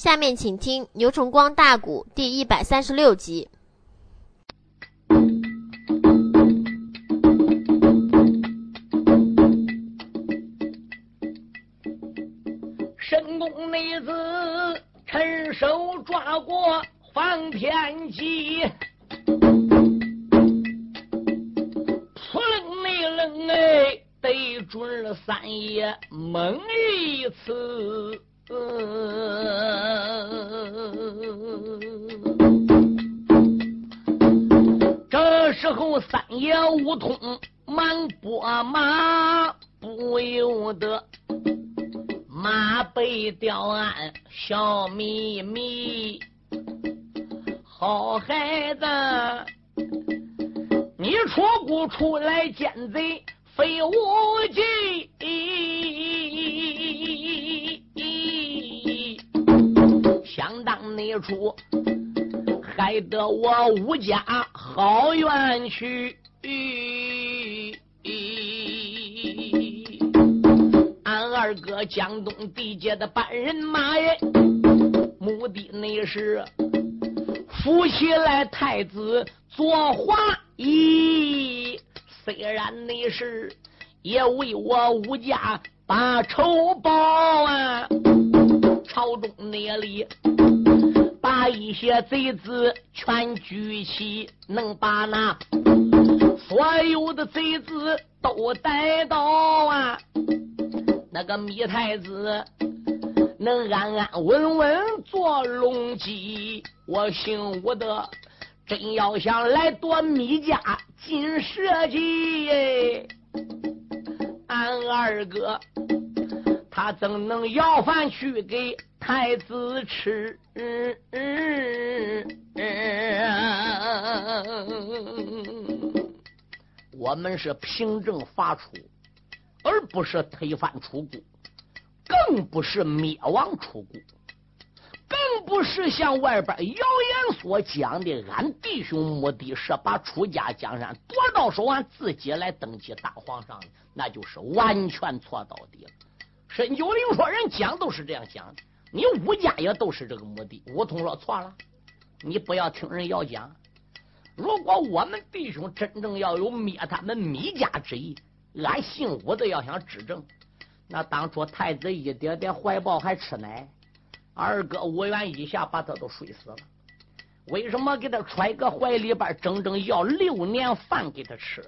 下面请听牛崇光大鼓第一百三十六集。神功女子趁手抓过方天戟，扑棱内棱哎，对准了三爷猛一刺。这时候三爷悟通忙拨马，不由得马背吊鞍笑眯眯。好孩子，你出谷出来奸贼非无忌。想当那处，害得我吴家好冤屈。俺二哥江东地界的半人马耶，目的那是扶起来太子做华裔，虽然那是也为我吴家把仇报啊。朝中那里，把一些贼子全举起，能把那所有的贼子都逮到啊！那个米太子能安安稳稳做龙姬，我姓吴的，真要想来夺米家金蛇姬，俺二哥。他怎能要饭去给太子吃？嗯嗯嗯我们是凭证发出，而不是推翻出谷，更不是灭亡出谷，更不是像外边谣言所讲的，俺弟兄目的是把出家江山夺到手，俺自己来登基当皇上，那就是完全错到底了。申九龄说：“人讲都是这样讲的，你武家也都是这个目的。”武通说：“错了，你不要听人要讲。如果我们弟兄真正要有灭他们米家之意，俺姓武的要想执政，那当初太子一点点怀抱还吃奶，二哥五元一下把他都睡死了。为什么给他揣个怀里边，整整要六年饭给他吃？”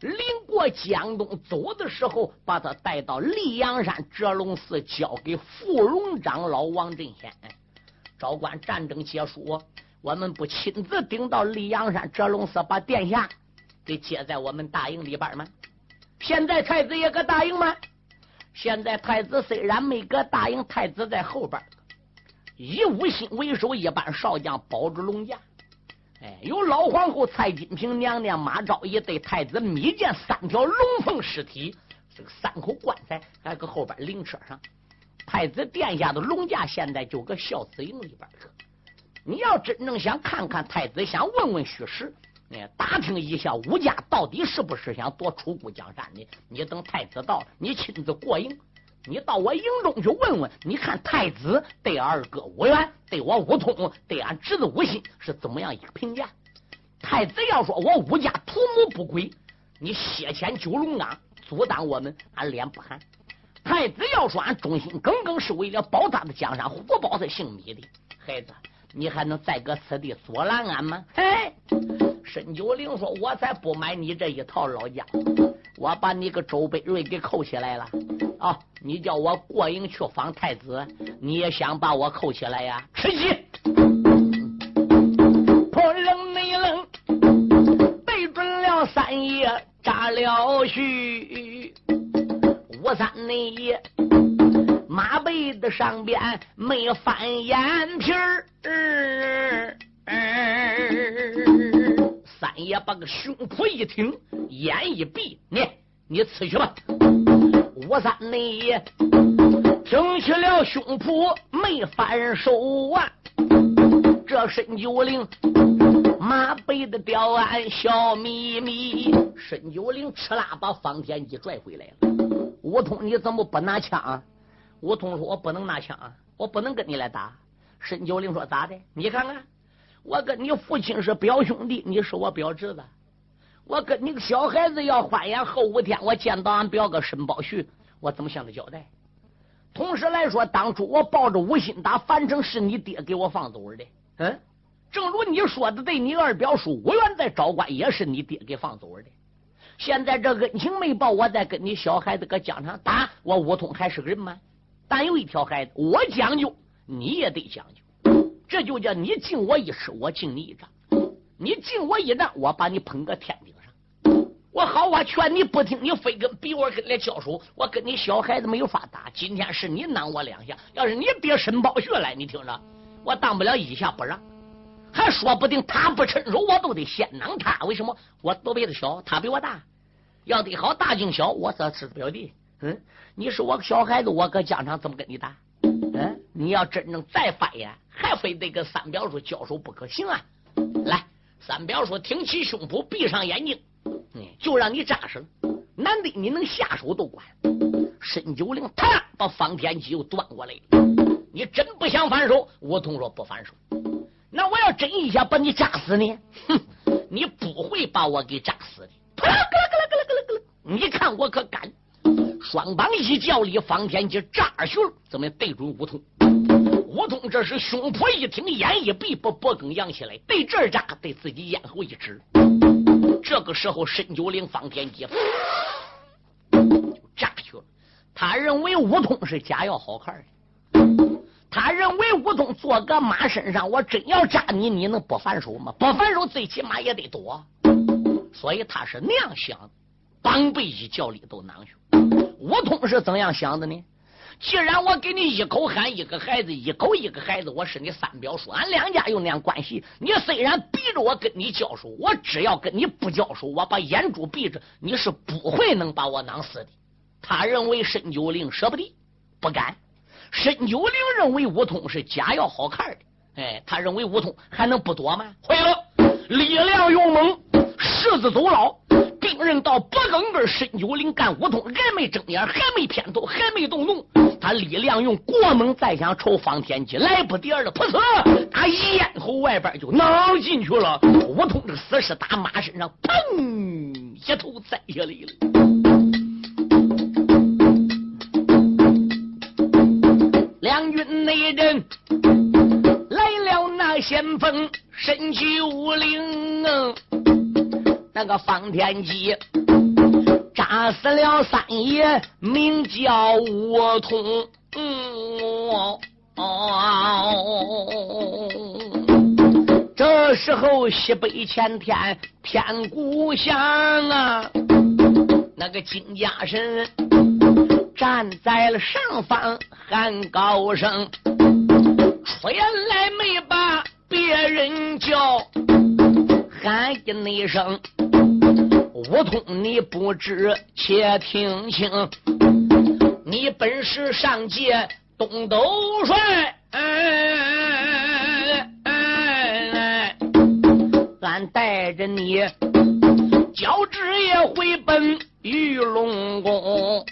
临过江东走的时候，把他带到溧阳山折龙寺，交给富荣长老王振先。昭关战争结束，我们不亲自顶到溧阳山折龙寺，把殿下给接在我们大营里边吗？现在太子也搁大营吗？现在太子虽然没搁大营，太子在后边，以武心为首，一班少将保住龙驾。哎，有老皇后蔡金平娘娘马昭仪对太子密见三条龙凤尸体，这个三口棺材还搁后边灵车上。太子殿下的龙驾现在就搁孝子营里边着。你要真正想看看太子，想问问虚实，哎，打听一下吴家到底是不是想夺楚国江山的，你等太子到，你亲自过营。你到我营中去问问，你看太子对二哥吴元，对我吴通，对俺侄子吴昕是怎么样一个评价？太子要说我吴家图谋不轨，你血溅九龙岗，阻挡我们，俺脸不寒；太子要说俺忠心耿耿，是为了保他的江山，活保他性命的孩子，你还能再搁此地阻拦俺吗？哎，申九龄说：“我才不买你这一套，老家，我把你个周北瑞给扣起来了。”啊！你叫我过营去访太子，你也想把我扣起来呀？吃鸡！破冷内冷，对准了三爷扎了须。吴三内马背的上边没翻眼皮儿，三爷把个胸脯一挺，眼一闭，你你刺去吧。吴三内挺起了胸脯没反手啊！这申九龄马背的吊鞍笑眯眯，申九龄哧啦把方天戟拽回来了。吴通，你怎么不拿枪？啊？吴通说：“我不能拿枪啊！我不能跟你来打。申九龄说：“咋的？你看看，我跟你父亲是表兄弟，你是我表侄子。我跟你个小孩子要欢颜后五天，我见到俺表哥申宝旭，我怎么向他交代？同时来说，当初我抱着无心打，反正是你爹给我放走的。嗯，正如你说的，对你二表叔无缘在昭关，也是你爹给放走的。现在这恩情没报，我再跟你小孩子搁疆场打，我武通还是个人吗？但有一条孩子，我讲究，你也得讲究。这就叫你敬我一尺，我敬你一丈。你敬我一丈，我把你捧个天顶上。我好我劝你不听，你非跟比我跟来交手，我跟你小孩子没有法打。今天是你囊我两下，要是你爹申宝学来，你听着，我当不了一下不让，还说不定他不趁手，我都得先囊他。为什么？我都辈子小，他比我大。要得好，大敬小，我这是表弟。嗯，你是我小孩子，我搁疆场怎么跟你打？嗯，你要真正再翻眼，还非得跟三表叔交手不可行啊！来。三表说：“挺起胸脯，闭上眼睛，嗯，就让你扎实。难得你能下手都管。”申九龄啪把方天戟又端过来你真不想反手？吴桐说：“不反手。”那我要真一下把你扎死呢？哼，你不会把我给扎死的。啪啦咯啦咯啦咯啦咯啦！你看我可敢！双膀一叫力，方天戟扎去，怎么对准吴桐？吴通这是胸脯一挺，眼一闭，把脖梗扬起来，对这儿扎，对自己咽喉一指。这个时候，申九龄、方天戟就扎去了。他认为吴通是假药好看的，他认为吴通坐个马身上，我真要扎你，你能不反手吗？不反手，最起码也得躲。所以他是那样想，膀背一叫里都囊去。吴通是怎样想的呢？既然我给你一口喊一个孩子，一口一个孩子，我是你三表叔，俺两家有那样关系。你虽然逼着我跟你交手，我只要跟你不交手，我把眼珠闭着，你是不会能把我囊死的。他认为申九龄舍不得，不敢。申九龄认为武通是假要好看的，哎，他认为武通还能不躲吗？坏了，力量勇猛，狮子走老。病人到脖梗根，申九龄干五通，还没睁眼，还没偏头，还没动怒，他力量用过猛，再想抽方天戟，来不得了，噗呲，他咽喉外边就囊进去了。五通这死尸打马身上，砰，一头栽下来了。两军内人来了，那先锋申九龄。那个方天戟扎死了三爷，名叫吴通。嗯哦，这时候西北前天天鼓响啊，那个金家神站在了上方喊高声，出来没把别人叫。喊一声，吴通，你不知且听清。你本是上界东斗帅，俺带着你，交旨也回奔玉龙宫。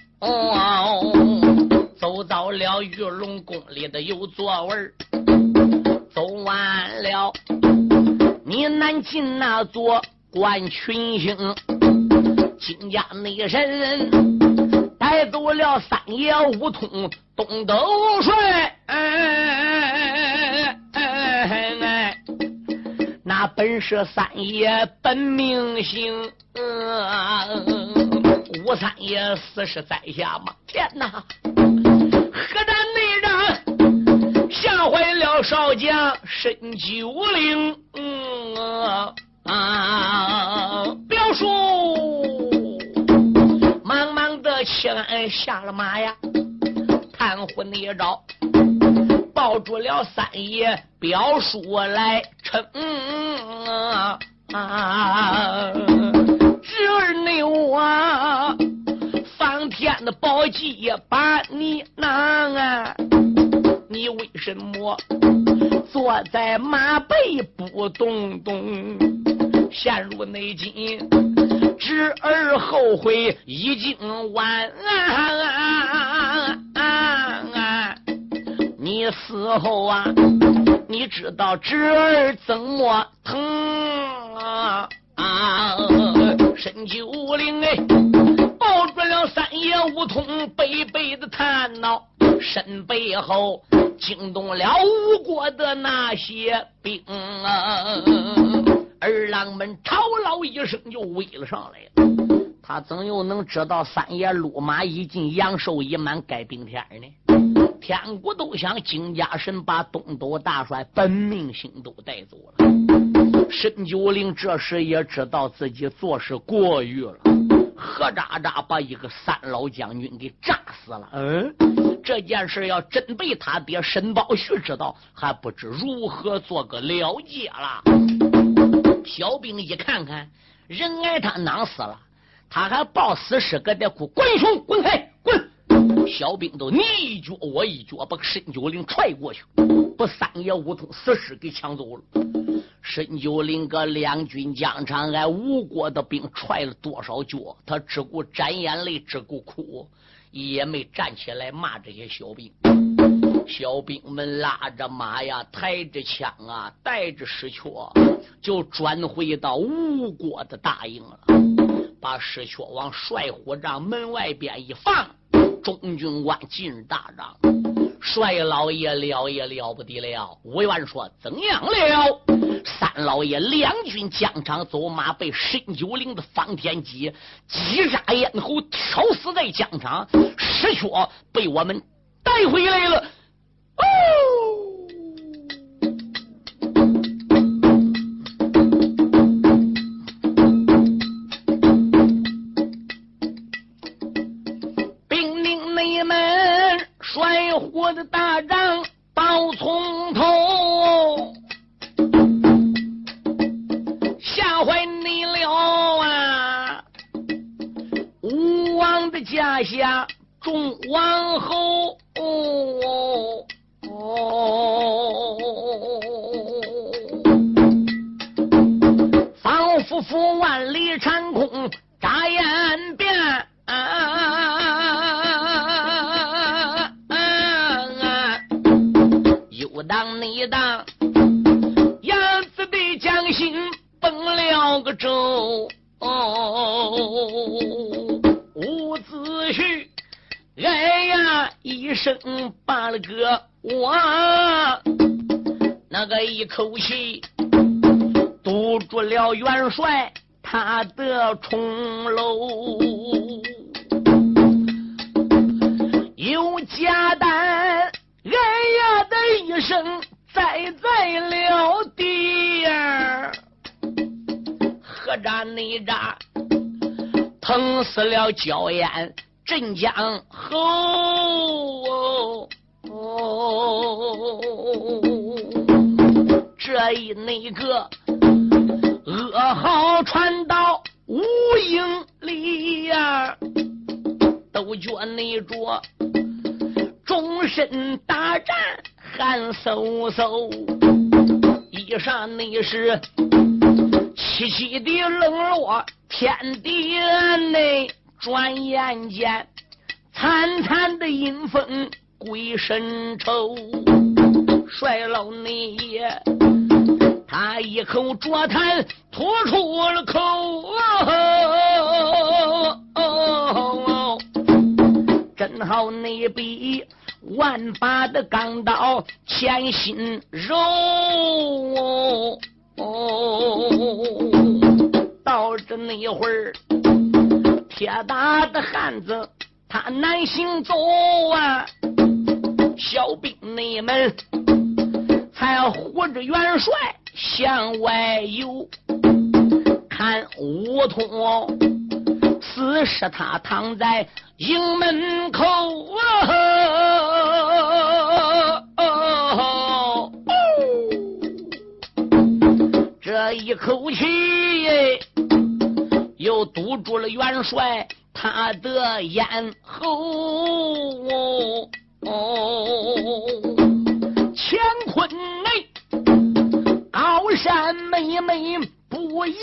走到了玉龙宫里的有座位走完了。你南进那座关群星，金家内人带走了三爷五通东斗帅，那本是三爷本命星，吴三爷死是在下吗？天哪！河战内人吓坏了少将沈九龄。啊！啊表叔，忙忙的起来下了马呀，探婚一招，抱住了三爷表叔来称啊！侄儿你我方天的宝戟把你拿啊！你为什么？坐在马背不动动，陷入内境，侄儿后悔已经晚。你你死后啊，你知道侄儿怎么疼啊？啊！申九龄哎，抱住了三爷梧桐，悲悲的叹恼，身背后惊动了吴国的那些兵啊！二郎们吵闹一声就围了上来。他怎又能知道三爷路马已进，阳寿已满，该并天呢？天国都想金家神把东都大帅本命星都带走了。沈九龄这时也知道自己做事过誉了，何渣渣把一个三老将军给炸死了。嗯，这件事要真被他爹沈宝旭知道，还不知如何做个了结了。小兵一看看，人挨他囊死了。他还抱死尸搁这哭，滚熊滚开滚！小兵都你一脚我一脚，把申九龄踹过去，把三爷梧桐死尸给抢走了。申九龄搁两军疆场，挨吴国的兵踹了多少脚，他只顾沾眼泪，只顾哭，也没站起来骂这些小兵。小兵们拉着马呀，抬着枪啊，带着石阙，就转回到吴国的大营了。把石阙往帅虎帐门外边一放，中军官进大帐。帅老爷了也了不得了，吴元说怎样了？三老爷两军疆场走马，被申九灵的方天戟击杀咽喉，挑死在疆场。石阙被我们带回来了。哦。的大帐报从头吓坏你了啊！吴王的家乡众王侯一口气堵住了元帅他的重楼，有家丹，哎呀的一声栽在了地儿，何战内战。疼死了焦烟镇江侯，都觉那着终身大战汗飕飕，一上那是凄凄的冷落。天地内，转眼间，惨惨的阴风鬼神愁。帅老内爷，他一口浊痰吐出了口。好那笔万把的钢刀，千心肉。到这那会儿，铁打的汉子他难行走啊！小兵你们才护着元帅向外游，看梧桐死尸他躺在营门口啊！这一口气。又堵住了元帅他的咽喉，哦乾坤内高山妹妹不言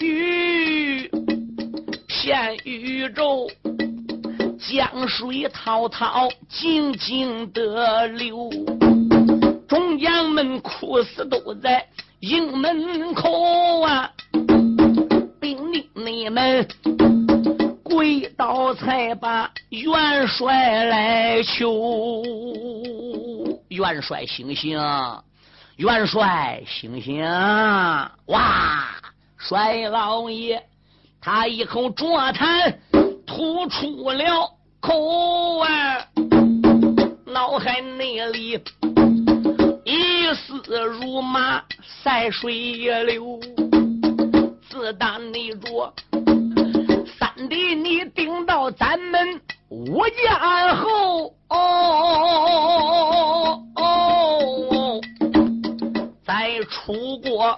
语，片宇宙江水滔滔静静的流。众将们哭死都在营门口啊！兵令你们跪倒，才把元帅来求。元帅醒醒，元帅醒醒！哇，帅老爷，他一口浊痰吐出了口啊，脑海内里。一丝如麻，赛水也流。自打你着三弟你顶到咱们吴家后，哦哦，在出国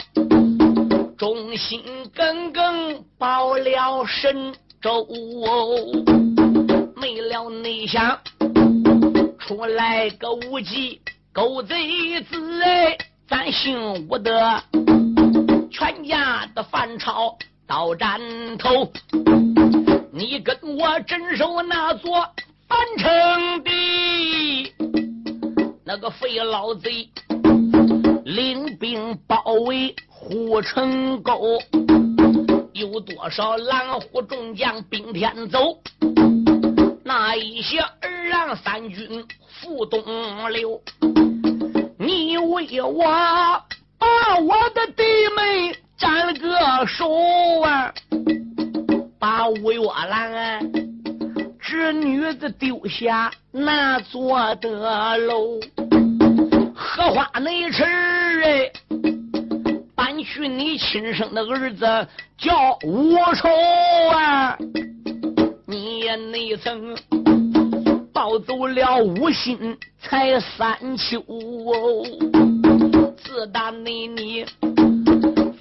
忠心耿耿报了神州，没了内想出来个无忌。狗贼子哎，咱姓吴的，全家的饭炒到斩头。你跟我镇守那座樊城地，那个废老贼领兵包围护城沟，有多少狼虎众将兵天走？那一些二郎三军赴东流。你为我把我的弟妹斩了个手啊，把吴月兰侄女子丢下那座的楼，荷花那池哎，搬去你亲生的儿子叫吴仇啊，也没曾。抱走了五心才三秋，自打那你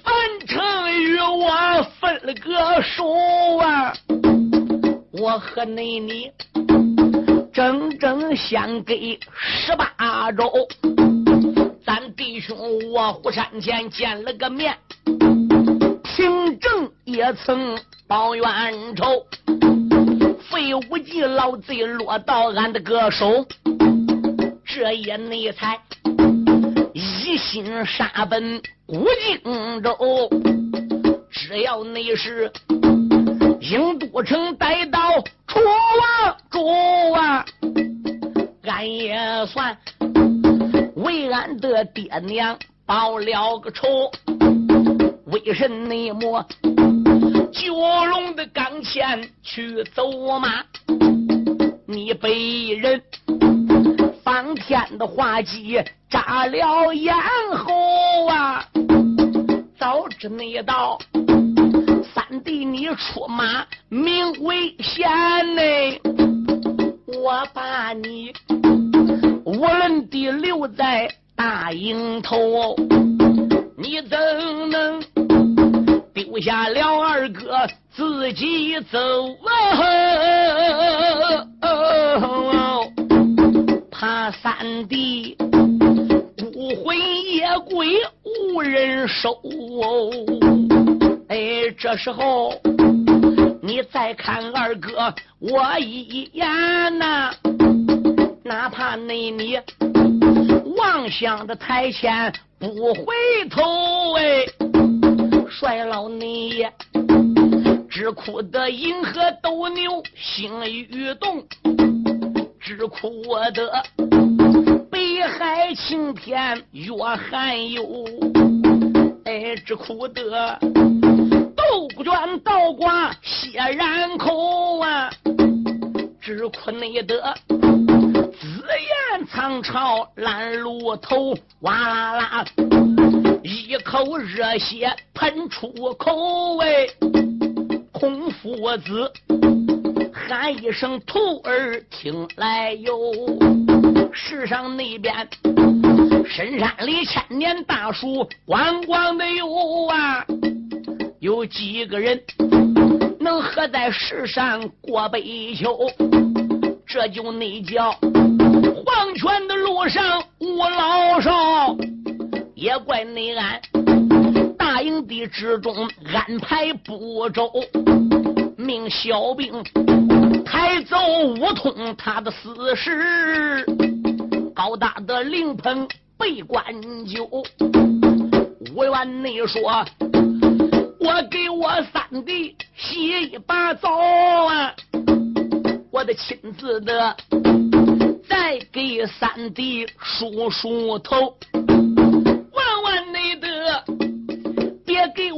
樊城与我分了个手啊，我和那你整整相隔十八周，咱弟兄我虎山前见了个面，平正也曾报冤仇。废无忌老贼落到俺的个手，这也内才一心杀奔古荆州。只要你是英都城带到楚王主啊，俺也算为俺的爹娘报了个仇。为甚内么？九龙的钢钿去走马，你被人方天的画戟扎了咽喉啊！早知你到三弟你出马名为贤呢，我把你无论地留在大营头，你怎能？丢下了二哥自己走啊，怕三弟孤魂野鬼无人收。哎，这时候你再看二哥我一眼呐，哪怕那你望向的台前不回头哎。帅老你，只哭得银河斗牛心欲动，只哭得北海晴天月寒幽，哎，只哭得斗卷倒挂血染口啊，只哭你的紫焰苍巢烂路头，哇啦啦。一口热血喷出口，哎，孔夫子喊一声徒儿听来哟，世上那边深山里千年大树光光的有啊，有几个人能合在世上过悲秋？这就那叫黄泉的路上无老少。也怪内安大营地之中安排不周，命小兵抬走梧通他的死尸，高大的灵棚被关酒。吴元内说：“我给我三弟洗一把澡啊，我得亲自的再给三弟梳梳头。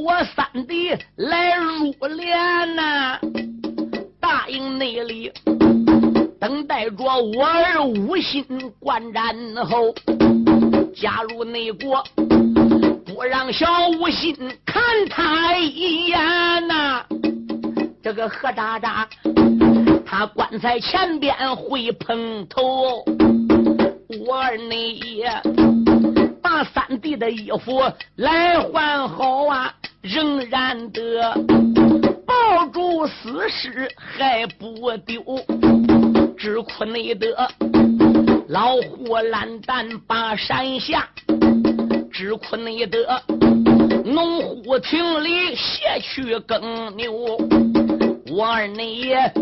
我三弟来入殓呐！答应内里，等待着我儿无心观战后，加入内国。”不让小五心看他一眼呐！这个何渣渣，他棺材前边会碰头。我儿内也把三弟的衣服来换好啊，仍然的抱住死尸还不丢，只苦内得老虎懒蛋把山下。只苦内得农户亭里卸去耕牛，我儿内也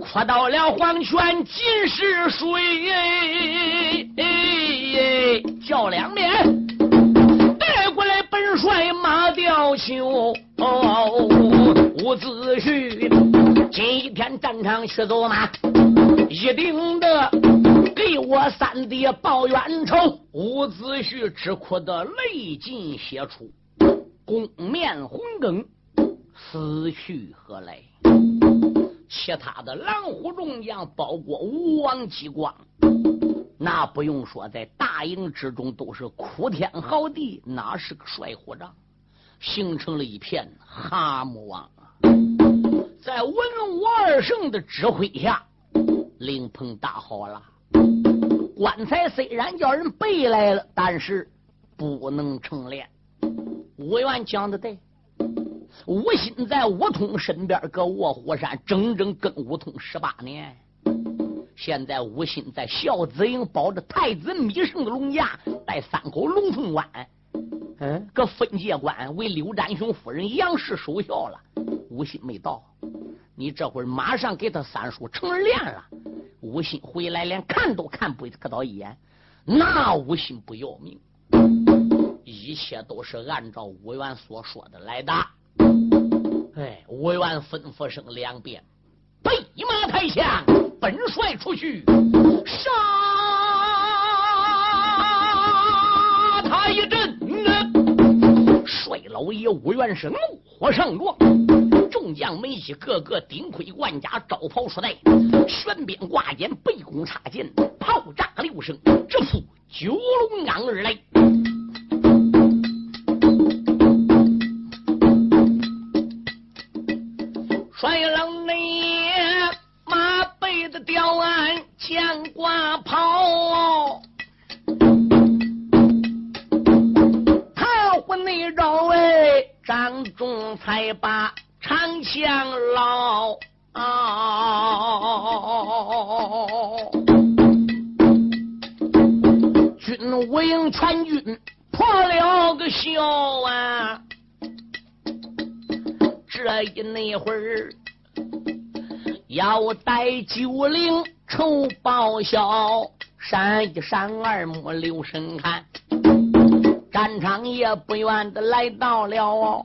哭到了黄泉尽是水，叫两遍马吊球，伍子胥今天战场去走马，一定的。给我三弟报冤仇，伍子胥只哭得泪尽血出，宫面红梗，死去何来？其他的狼虎众将，包括吴王姬光，那不用说，在大营之中都是哭天嚎地，哪是个帅虎仗？形成了一片哈木王！在文武二圣的指挥下，灵棚搭好了。棺材虽然叫人背来了，但是不能成殓。吴元讲的对，吴心在吴通身边搁卧虎山，整整跟吴通十八年。现在吴心在孝子营保着太子米胜的龙牙，在三口龙凤湾，嗯，搁分界关为刘占雄夫人杨氏守孝了。吴心没到，你这会儿马上给他三叔成殓了。吴心回来，连看都看不可到一眼，那吴心不要命，一切都是按照吴元所说的来的。哎，吴元吩咐声两遍，备马抬枪，本帅出去杀帅老爷吴元是怒火上撞。众将们一个个顶盔贯甲，招袍束带，悬鞭挂剑，背弓插箭，炮炸六声，直扑九龙岗而来。帅郎内马背的吊鞍，将仲才把。长枪老，军无营全军破了个笑啊！这一那会儿要带九灵筹报销，闪一闪二目留神看，战场也不远的来到了。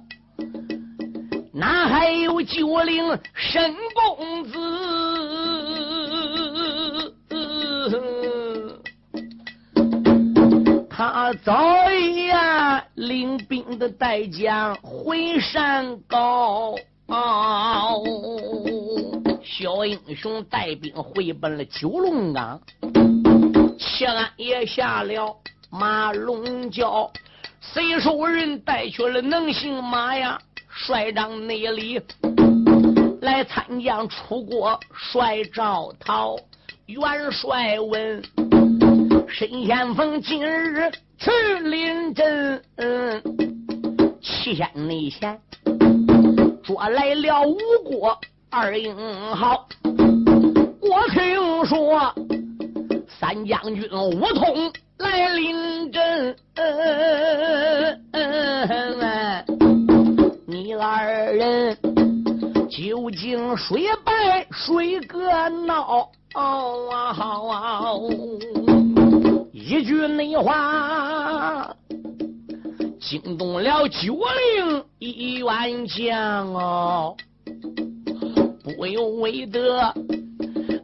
哪还有九灵沈公子？他早已呀领兵的带将回山高。小英雄带兵回奔了九龙岗，谢安也下了马龙轎，随手人带去了能行马呀。帅长内里来参将出国，帅赵涛元帅问：申先锋今日去临阵，七天内前捉来了吴国二英豪。我听说三将军吴通来临阵。你二人究竟谁败谁个闹？一一句内话，惊动了九灵一员将哦，不由为得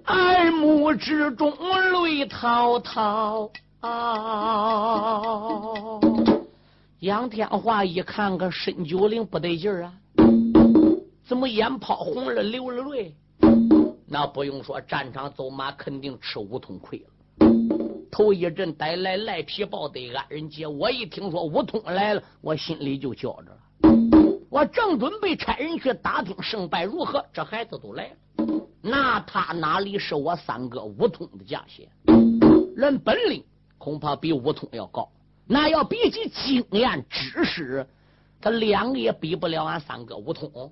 耳目之中泪滔滔啊！杨天华一看个申九龄不得劲儿啊，怎么眼泡红了，流了泪？那不用说，战场走马肯定吃五通亏了。头一阵带来赖皮豹的安仁杰，我一听说武通来了，我心里就焦着了。我正准备差人去打听胜败如何，这孩子都来了。那他哪里是我三哥武通的家些？论本领，恐怕比武通要高。那要比起经验知识，他两个也比不了俺三哥武通。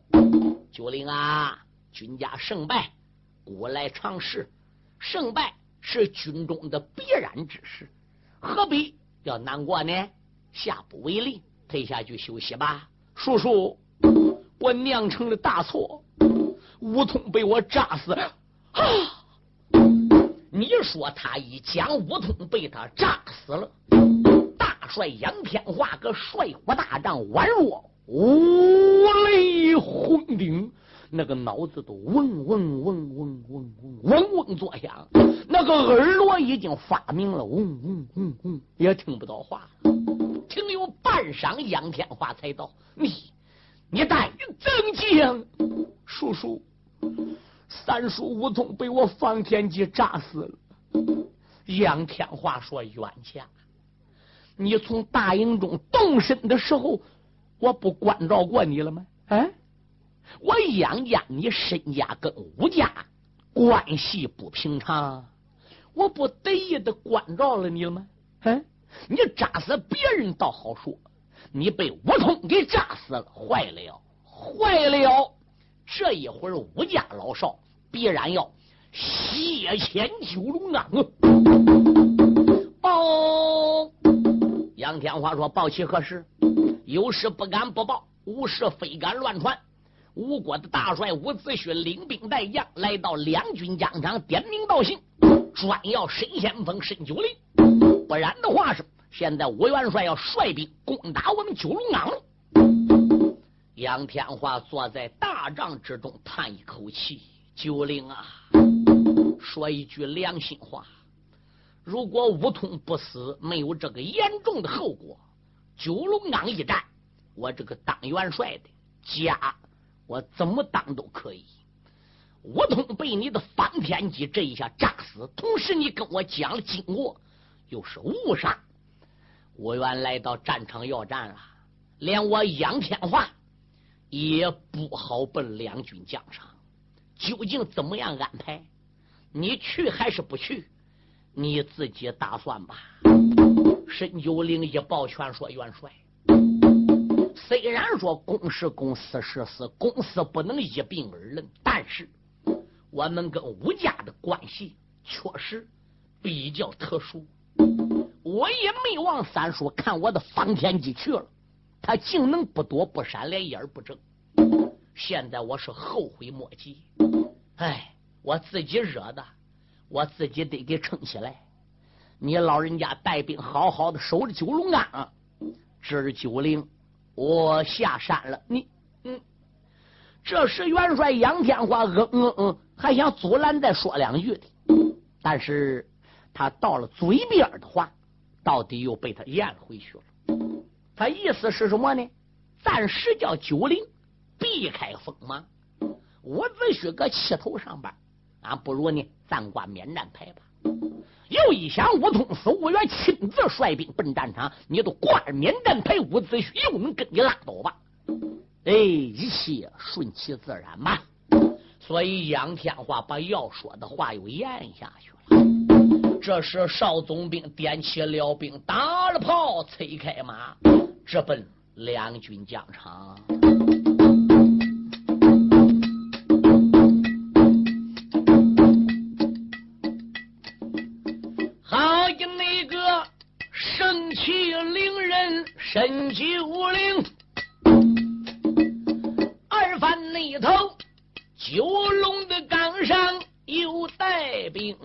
九灵啊，军家胜败，古来常事，胜败。是军中的必然之事，何必要难过呢？下不为例，退下去休息吧。叔叔，我酿成了大错，武通被我炸死了。啊！你说他一讲，武通被他炸死了。帅杨天华个帅虎大帐宛若五雷轰顶，那个脑子都嗡嗡嗡嗡嗡嗡嗡嗡作响，那个耳朵已经发明了嗡嗡嗡嗡，也听不到话。停留半晌，杨天华才道：“你，你带曾经叔叔，三叔吴通被我方天戟扎死了。”杨天华说：“冤家。”你从大营中动身的时候，我不关照过你了吗？啊？”我杨家，你身家跟吴家关系不平常，我不得意的关照了你了吗？嗯，你炸死别人倒好说，你被吴通给炸死了，坏了，坏了！这一会儿吴家老少必然要血溅九龙岗啊！报，杨天华说：“报其何事？有事不敢不报，无事非敢乱传。”吴国的大帅伍子胥领兵带将来到两军疆场，点名道姓，专要申先锋、申九龄。不然的话，是现在吴元帅要率兵攻打我们九龙岗。杨天华坐在大帐之中，叹一口气：“九龄啊，说一句良心话，如果武通不死，没有这个严重的后果，九龙岗一战，我这个当元帅的家。”我怎么当都可以。武通被你的方天戟这一下炸死，同时你跟我讲了经过，又是误杀。我原来到战场要战了，连我杨天华也不好奔两军疆场。究竟怎么样安排？你去还是不去？你自己打算吧。申九龄一抱拳说：“元帅。”虽然说公是公，私是私，公私不能一并而论，但是我们跟吴家的关系确实比较特殊。我也没往三叔看我的方天戟去了，他竟能不躲不闪，连眼不睁。现在我是后悔莫及。哎，我自己惹的，我自己得给撑起来。你老人家带兵好好的守着九龙岗，这是九灵。我下山了，你嗯，这时元帅杨天华嗯嗯嗯，还想阻拦再说两句的，但是他到了嘴边的话，到底又被他咽了回去了。他意思是什么呢？暂时叫九灵避开锋芒。伍子胥搁气头上边，俺不如呢暂挂免战牌吧。又一想，武通守，武元亲自率兵奔战场，你都挂着免战牌，伍子胥又能跟你拉倒吧？哎，一切顺其自然吧。所以杨天华把要说的话又咽下去了。这时少总兵点起了兵，打了炮，催开马，直奔两军疆场。申九龄，二番那头九龙的岗上有带兵。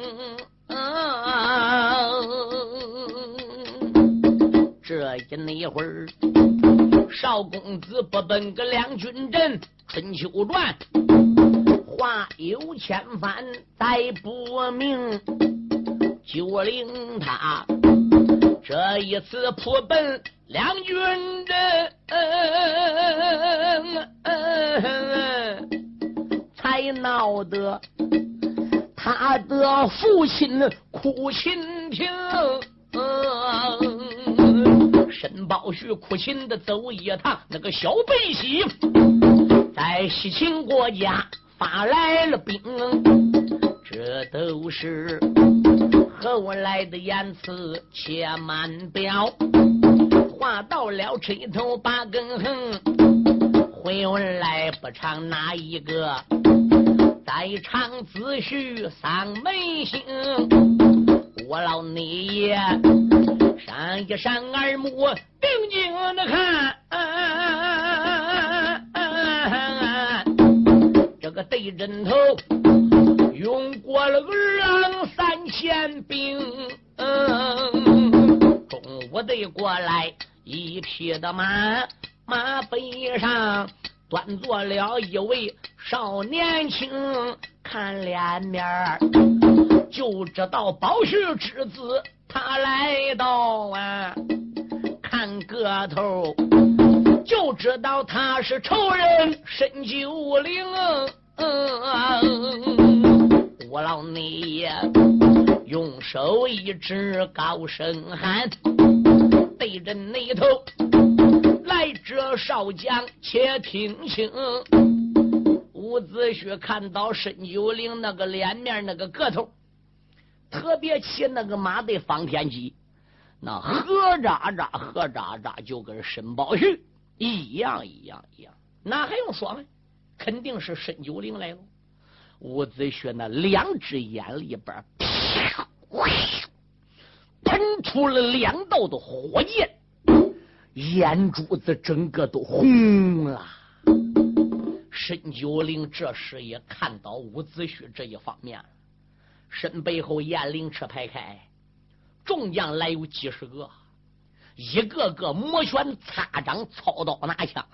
这一那会儿，少公子不奔个两军阵，春秋传话有千帆，待不明，就令他这一次扑奔两军阵，才闹得他的父亲哭亲听。申宝旭苦心的走一趟，那个小背喜在西秦国家发来了兵，这都是后来的言辞，且慢表。到了这头八根横，回文来不唱哪一个？再唱子虚丧门星，我老你爷。闪一闪耳目，定睛的看，这个对枕头用过了二郎三千兵，中午得过来一匹的马，马背上端坐了一位少年轻，看脸面就知道宝旭之子。他来到啊，看个头就知道他是仇人申九龄。我老你爷用手一指，高声喊：“对着那头来者少将，且听清。”伍子胥看到申九龄那个脸面，那个个头。特别骑那个马的方天戟，那何喳喳何喳喳，就跟申宝旭一样一样一样。那还用说吗？肯定是申九龄来了。伍子胥那两只眼里边，喷出了两道的火焰，眼珠子整个都红了。申九龄这时也看到伍子胥这一方面。身背后雁翎车排开，众将来有几十个，一个个摩拳擦掌，操刀拿枪。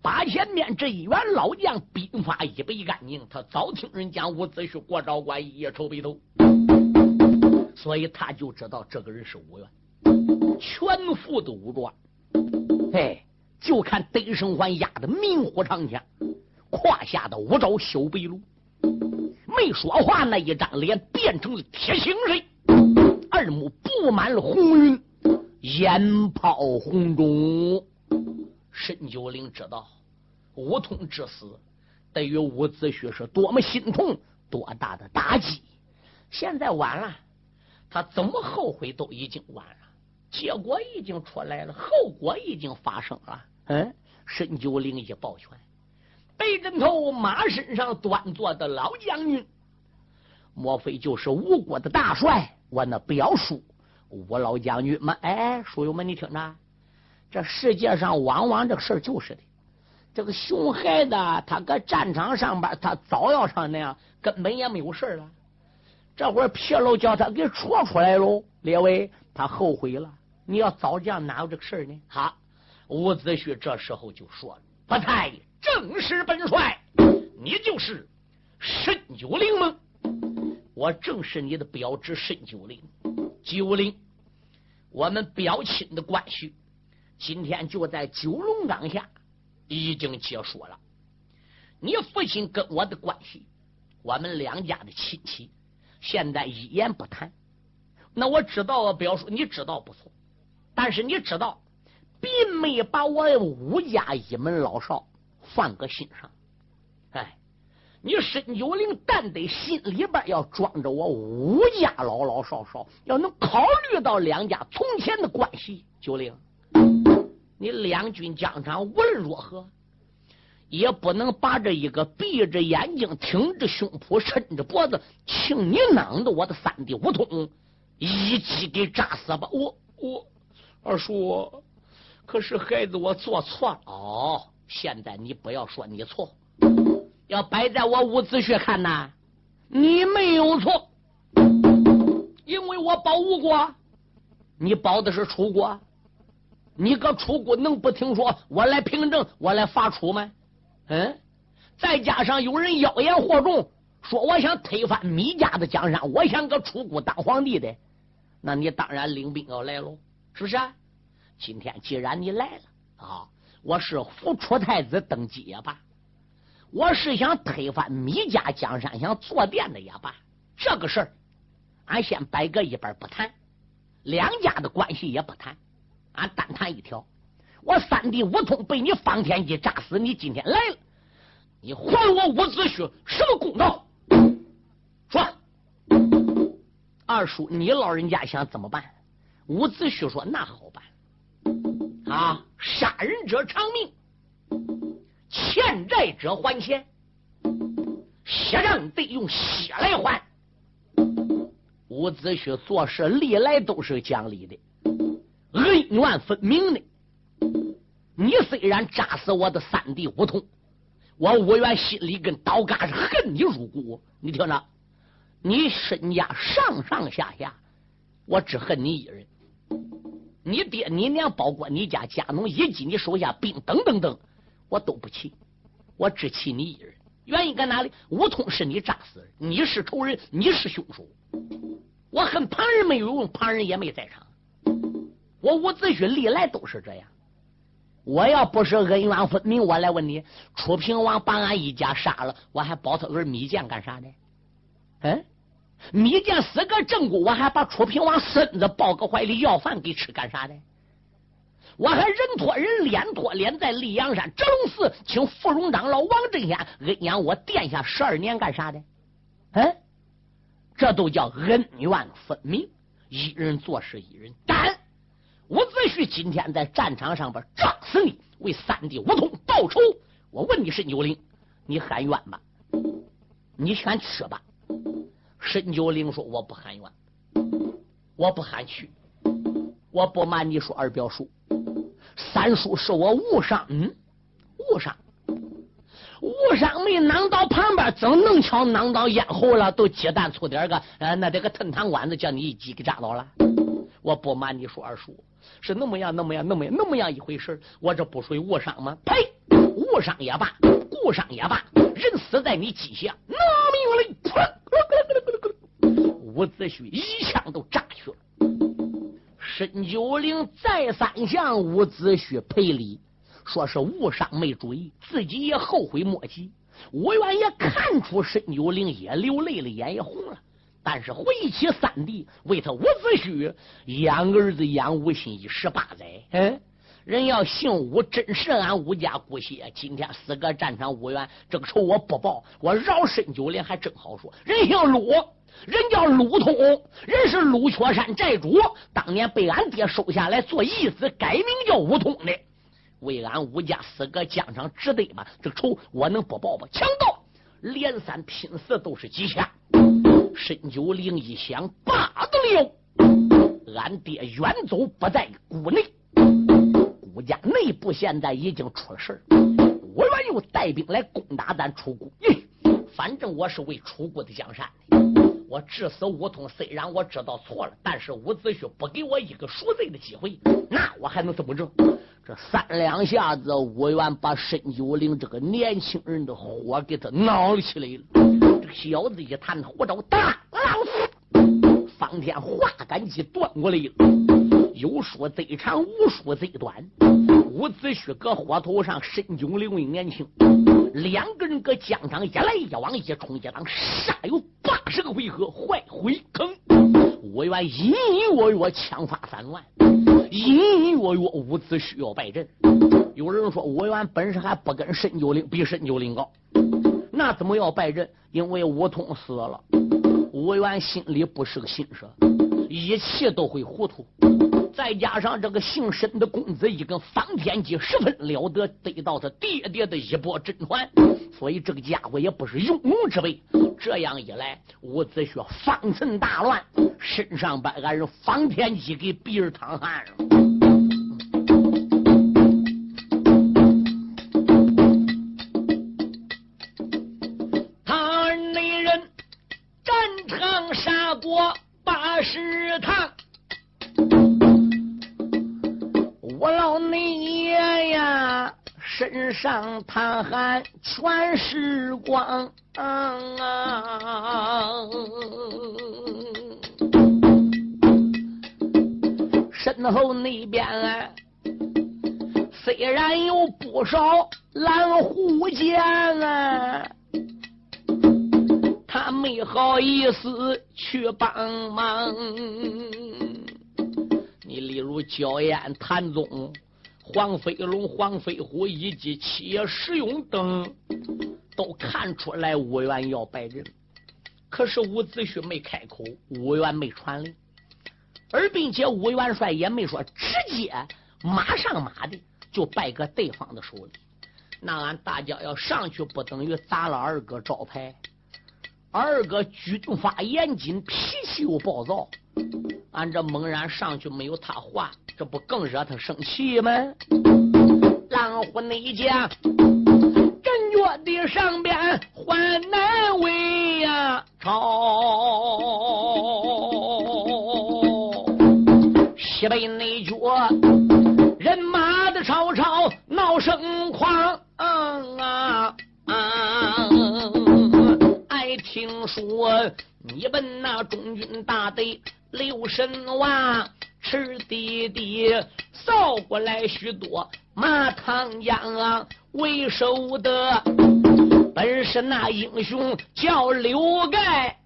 把前面这一员老将兵法一背干净，他早听人讲伍子胥过昭关一夜愁白头，所以他就知道这个人是武元，全副的武装。哎，就看德胜环压的明火长枪，胯下的五爪小白鹿。没说话，那一张脸变成了铁青色，二目布满了红云，眼泡红肿。申九龄知道武通之死对于伍子胥是多么心痛，多大的打击。现在晚了，他怎么后悔都已经晚了。结果已经出来了，后果已经发生了。嗯，申九龄一抱拳。北枕头马身上端坐的老将军，莫非就是吴国的大帅？我那表叔吴老将军吗？哎，书友们，你听着，这世界上往往这个事儿就是的。这个熊孩子，他搁战场上边，他早要上那样，根本也没有事了。这会儿纰漏叫他给戳出来喽，列位，他后悔了。你要早讲，哪有这个事儿呢？好，伍子胥这时候就说了：“不太。”正是本帅，你就是沈九龄吗？我正是你的表侄沈九龄。九龄，我们表亲的关系，今天就在九龙岗下已经结束了。你父亲跟我的关系，我们两家的亲戚，现在一言不谈。那我知道啊，表叔，你知道不错，但是你知道，并没把我武家一门老少。放个心上，哎，你申九龄但得心里边要装着我武家老老少少，要能考虑到两家从前的关系。九龄，你两军疆场无论如何，也不能把这一个闭着眼睛、挺着胸脯、抻着脖子请你囊的我的三弟五通一击给炸死吧！我我二叔，可是孩子我做错了哦。现在你不要说你错，要摆在我伍子胥看呐，你没有错，因为我保吴国，你保的是楚国，你搁楚国能不听说我来平正，我来伐楚吗？嗯，再加上有人妖言惑众，说我想推翻米家的江山，我想搁出谷当皇帝的，那你当然领兵要来喽，是不是？今天既然你来了啊，我是扶楚太子登基也罢，我是想推翻米家江山，想坐殿的也罢，这个事儿，俺先摆搁一边不谈，两家的关系也不谈，俺单谈一条。我三弟吴通被你方天戟炸死，你今天来了，你还我伍子胥什么公道？说，二叔，你老人家想怎么办？伍子胥说：“那好办，啊，杀人者偿命，欠债者还钱，血账得用血来还。”伍子胥做事历来都是讲理的，恩怨分明的。你虽然炸死我的三弟吴通，我吴元心里跟刀嘎是恨你入骨。你听着，你身家上上下下，我只恨你一人。你爹、你娘，包括你家家农以及你手下兵等等等，我都不气，我只气你一人。原因搁哪里？吴通是你炸死的，你是仇人，你是凶手。我恨旁人没有用，旁人也没在场。我伍子胥历来都是这样。我要不是恩怨分明，我来问你，楚平王把俺一家杀了，我还保他儿米剑干啥呢？嗯，米剑死个正骨，我还把楚平王孙子抱个怀里要饭给吃干啥的？我还人托人，脸托脸，在溧阳山折龙寺请芙蓉长老王振先恩养我殿下十二年干啥的？嗯，这都叫恩怨分明，一人做事一人担。伍子胥今天在战场上边撞死你，为三弟吴通报仇。我问你，申九龄，你喊冤吧？你先去吧。申九龄说：“我不喊冤，我不喊屈。我不瞒你说，二表叔，三叔是我误伤，嗯，误伤，误伤没囊到旁边，怎能巧囊到咽喉了？都鸡蛋粗点个，呃，那得个藤堂管子，叫你一击给扎倒了。我不瞒你说，二叔。”是那么样，那么样，那么样，那么样一回事我这不属于误伤吗？呸！误伤也罢，故伤也罢，人死在你机下，拿命令！伍子胥一枪都炸去了。申九龄再三向伍子胥赔礼，说是误伤没注意，自己也后悔莫及。伍员也看出申九龄也流泪了，眼也红了。但是回忆起三弟为他伍子胥养儿子养无心一十八载，嗯，人要姓伍，真是俺伍家姑血。今天死个战场无缘，这个仇我不报，我饶申九连还真好说。人姓鲁，人叫鲁通，人是鲁雀山寨主，当年被俺爹收下来做义子，改名叫武通的，为俺伍家死个疆场值得吗？这个仇我能不报吗？强盗连三拼四都是几下。申九龄一想，罢得了！俺爹远走不在谷内，谷家内部现在已经出了事我愿又带兵来攻打咱楚国。反正我是为楚国的江山。我致死吴通，虽然我知道错了，但是伍子胥不给我一个赎罪的机会，那我还能怎么着？这三两下子，伍元把申九龄这个年轻人的火给他闹起来了。小子一弹火招，大老子，方天画杆戟断过来了。有说贼长，无说贼短。伍子胥搁火头上，身九龄年轻，两个人搁疆场一来一往，一冲一挡，杀有八十个回合，坏回坑。我愿隐隐约约枪法散乱，隐隐约约伍子胥要败阵。有人说我元本事还不跟申九龄比申九龄高。那怎么要败阵？因为吴通死了，吴元心里不是个心事，一切都会糊涂。再加上这个姓申的公子一跟方天戟十分了得，得到他爹爹的一波真传，所以这个家伙也不是庸庸之辈。这样一来，伍子胥方寸大乱，身上把俺人方天戟给逼着淌汗了。上淌汗全是光。身后那边啊虽然有不少蓝虎将啊，他没好意思去帮忙。你例如焦燕、谭宗、黄飞龙、黄飞虎以及七爷石勇等，都看出来吴元要败阵，可是伍子胥没开口，吴元没传令。而并且吴元帅也没说直接马上马的就败个对方的手里，那俺大将要上去，不等于砸了二哥招牌？二哥军法严谨，脾气又暴躁，俺这猛然上去没有他话，这不更惹他生气吗？狼虎内将，感觉的上边患难为呀，朝。西北内角，人马的吵吵闹声狂听说你们那中军大队刘神王赤弟弟扫过来许多马唐将为首的，本是那英雄叫刘盖。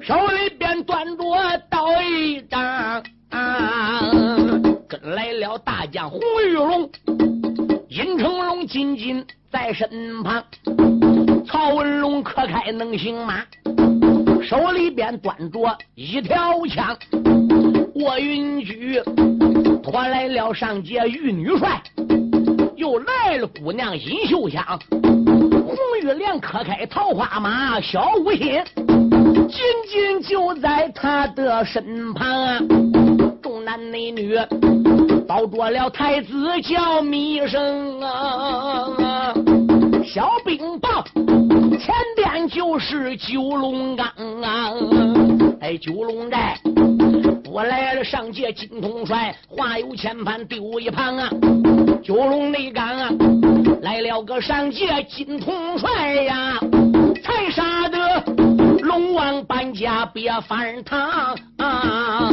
手里边端着刀一张，跟来了大将洪玉龙、金成龙紧紧在身旁。曹文龙可开能行吗，手里边端着一条枪。卧云居拖来了上街玉女帅，又来了姑娘尹秀香。红玉莲可开桃花马，小五心。紧紧就在他的身旁，众男美女抱着了太子叫米生啊，小兵报前边就是九龙岗啊，哎九龙寨我来了上界金统帅，话有千番丢一旁啊，九龙内岗啊来了个上界金统帅呀，才杀得。龙王搬家别翻堂啊，